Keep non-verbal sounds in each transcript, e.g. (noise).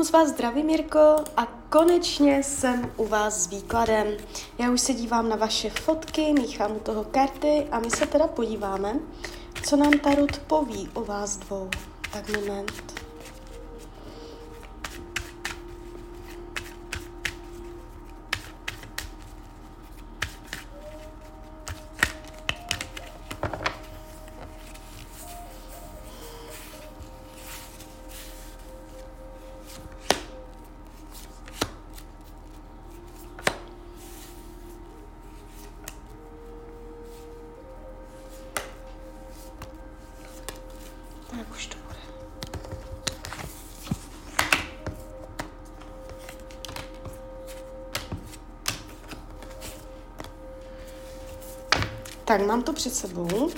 moc vás zdravím, Mirko, a konečně jsem u vás s výkladem. Já už se dívám na vaše fotky, míchám u toho karty a my se teda podíváme, co nám Tarot poví o vás dvou. Tak moment. Tak, mám to před sebou.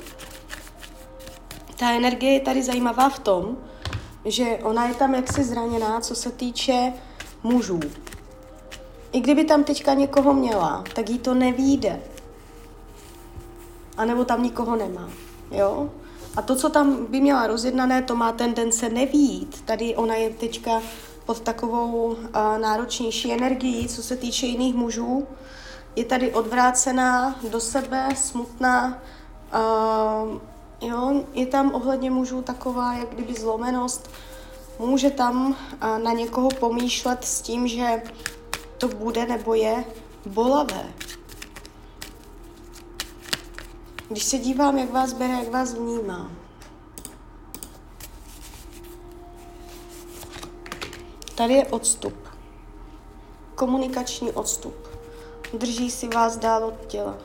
Ta energie je tady zajímavá v tom, že ona je tam jaksi zraněná, co se týče mužů. I kdyby tam teďka někoho měla, tak jí to nevíde. A nebo tam nikoho nemá. Jo? A to, co tam by měla rozjednané, to má tendence nevít. Tady ona je teďka pod takovou uh, náročnější energií, co se týče jiných mužů. Je tady odvrácená do sebe, smutná. Uh, jo, je tam ohledně mužů taková, jak kdyby zlomenost. Může tam uh, na někoho pomýšlet s tím, že to bude nebo je bolavé. Když se dívám, jak vás bere, jak vás vnímá. Tady je odstup. Komunikační odstup. Drží si vás dál od těla.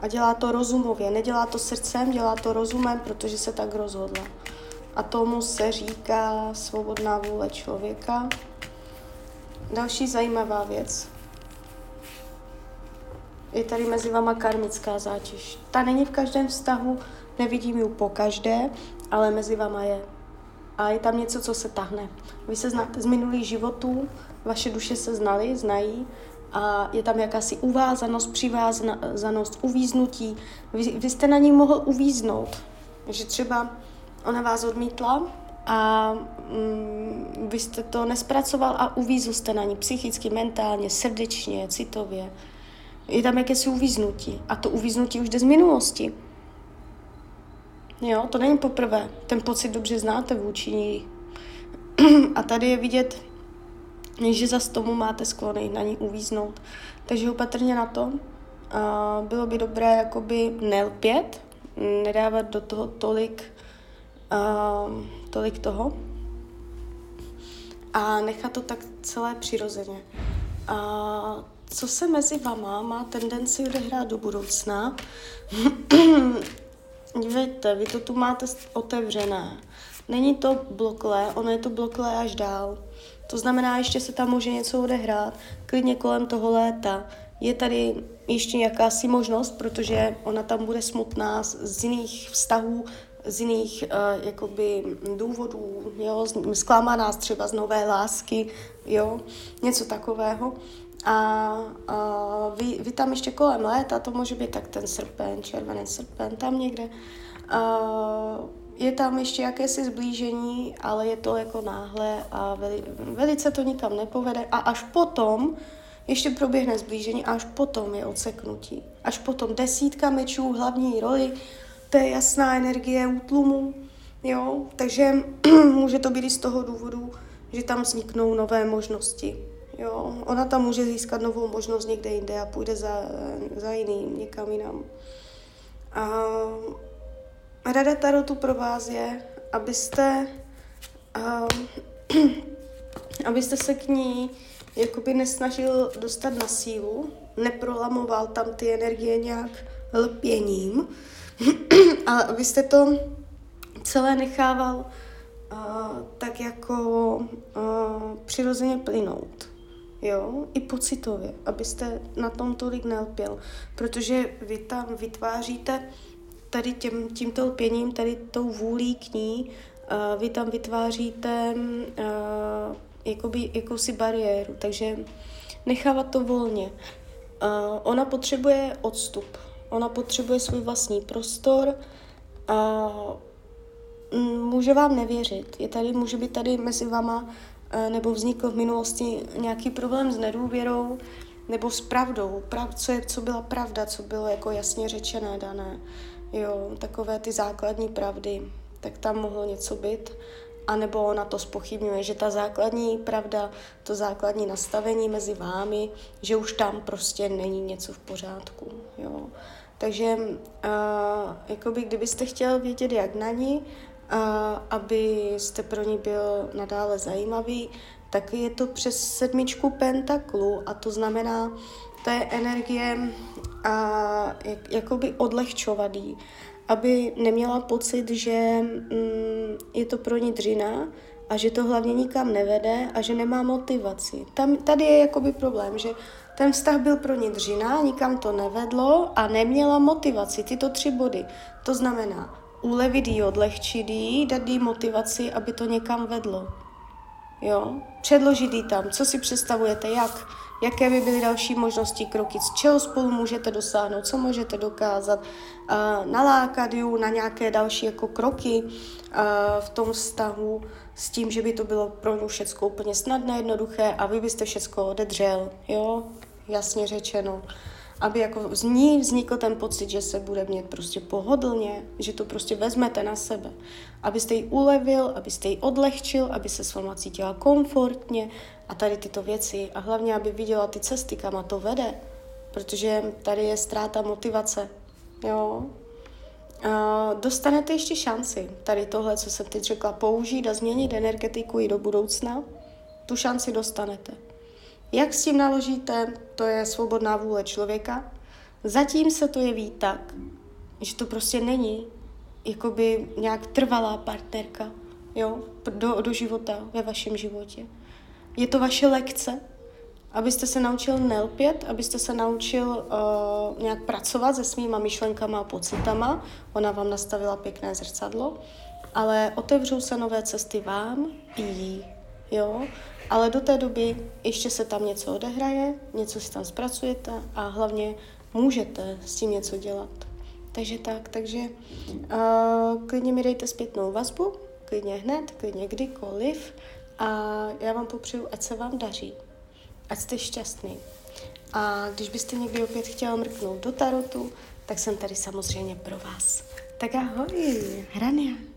A dělá to rozumově. Nedělá to srdcem, dělá to rozumem, protože se tak rozhodla. A tomu se říká svobodná vůle člověka. Další zajímavá věc je tady mezi vama karmická zátěž. Ta není v každém vztahu, nevidím ji po každé, ale mezi vama je. A je tam něco, co se tahne. Vy se znáte z minulých životů, vaše duše se znaly, znají a je tam jakási uvázanost, přivázanost, uvíznutí. Vy, vy jste na ní mohl uvíznout, že třeba ona vás odmítla a mm, vy jste to nespracoval a uvízl jste na ní psychicky, mentálně, srdečně, citově je tam jakési uvíznutí. A to uvíznutí už jde z minulosti. Jo, to není poprvé. Ten pocit dobře znáte vůči ní. (clears throat) A tady je vidět, že za tomu máte sklony na ní uvíznout. Takže opatrně na to. A bylo by dobré jakoby nelpět, nedávat do toho tolik, tolik toho a nechat to tak celé přirozeně. A co se mezi vama má tendenci odehrát do budoucna. (clears throat) Dívejte, vy to tu máte otevřené. Není to bloklé, ono je to bloklé až dál. To znamená, ještě se tam může něco odehrát, klidně kolem toho léta. Je tady ještě jakási možnost, protože ona tam bude smutná z, jiných vztahů, z jiných uh, jakoby důvodů, jo, zklamaná třeba z nové lásky, jo, něco takového. A, a vy, vy tam ještě kolem léta, to může být tak ten srpen, červený srpen, tam někde. A, je tam ještě jakési zblížení, ale je to jako náhle a veli, velice to nikam nepovede. A až potom ještě proběhne zblížení a až potom je odseknutí. Až potom desítka mečů, hlavní roli, to je jasná energie útlumu, jo, takže (clears throat) může to být i z toho důvodu, že tam vzniknou nové možnosti. Jo, ona tam může získat novou možnost někde jinde a půjde za, za jiným, někam jinam. A rada Tarotu pro vás je, abyste, a, (clears throat) abyste se k ní jakoby nesnažil dostat na sílu, neprolamoval tam ty energie nějak lpěním, (clears throat) ale abyste to celé nechával uh, tak jako uh, přirozeně plynout jo, i pocitově, abyste na tom tolik nelpěl, protože vy tam vytváříte tady těm, tímto lpěním, tady tou vůlí k ní, uh, vy tam vytváříte uh, jakoby, jakousi bariéru, takže nechávat to volně. Uh, ona potřebuje odstup, ona potřebuje svůj vlastní prostor a uh, může vám nevěřit. Je tady, může být tady mezi vama uh, nebo vznikl v minulosti nějaký problém s nedůvěrou, nebo s pravdou, prav, co, je, co byla pravda, co bylo jako jasně řečené, dané, jo, takové ty základní pravdy, tak tam mohlo něco být anebo ona to spochybňuje, že ta základní pravda, to základní nastavení mezi vámi, že už tam prostě není něco v pořádku. Jo. Takže uh, jakoby, kdybyste chtěl vědět, jak na ní, uh, abyste pro ní byl nadále zajímavý, tak je to přes sedmičku pentaklu a to znamená, to je energie uh, jak, jakoby odlehčovaný aby neměla pocit, že mm, je to pro ní dřina a že to hlavně nikam nevede a že nemá motivaci. Tam, tady je jakoby problém, že ten vztah byl pro ní dřina, nikam to nevedlo a neměla motivaci. Tyto tři body. To znamená ulevit jí, odlehčit jí, dát jí motivaci, aby to někam vedlo. Jo? Předložit jí tam, co si představujete, jak jaké by byly další možnosti, kroky, z čeho spolu můžete dosáhnout, co můžete dokázat, nalákat ju na nějaké další jako kroky v tom vztahu s tím, že by to bylo pro ně všechno úplně snadné, jednoduché a vy byste všechno odedřel, jo, jasně řečeno aby jako z ní vznikl ten pocit, že se bude mít prostě pohodlně, že to prostě vezmete na sebe. Abyste ji ulevil, abyste ji odlehčil, aby se s váma cítila komfortně a tady tyto věci. A hlavně, aby viděla ty cesty, kam to vede. Protože tady je ztráta motivace. Jo? A dostanete ještě šanci tady tohle, co jsem teď řekla, použít a změnit energetiku i do budoucna. Tu šanci dostanete. Jak s tím naložíte, to je svobodná vůle člověka. Zatím se to jeví tak, že to prostě není jakoby nějak trvalá partnerka jo, do, do života, ve vašem životě. Je to vaše lekce, abyste se naučil nelpět, abyste se naučil uh, nějak pracovat se svýma myšlenkama a pocitama. Ona vám nastavila pěkné zrcadlo, ale otevřou se nové cesty vám i jí. Jo? Ale do té doby ještě se tam něco odehraje, něco si tam zpracujete a hlavně můžete s tím něco dělat. Takže tak, takže uh, klidně mi dejte zpětnou vazbu, klidně hned, klidně kdykoliv a já vám popřeju, ať se vám daří, ať jste šťastný. A když byste někdy opět chtěl mrknout do tarotu, tak jsem tady samozřejmě pro vás. Tak ahoj, Hrania.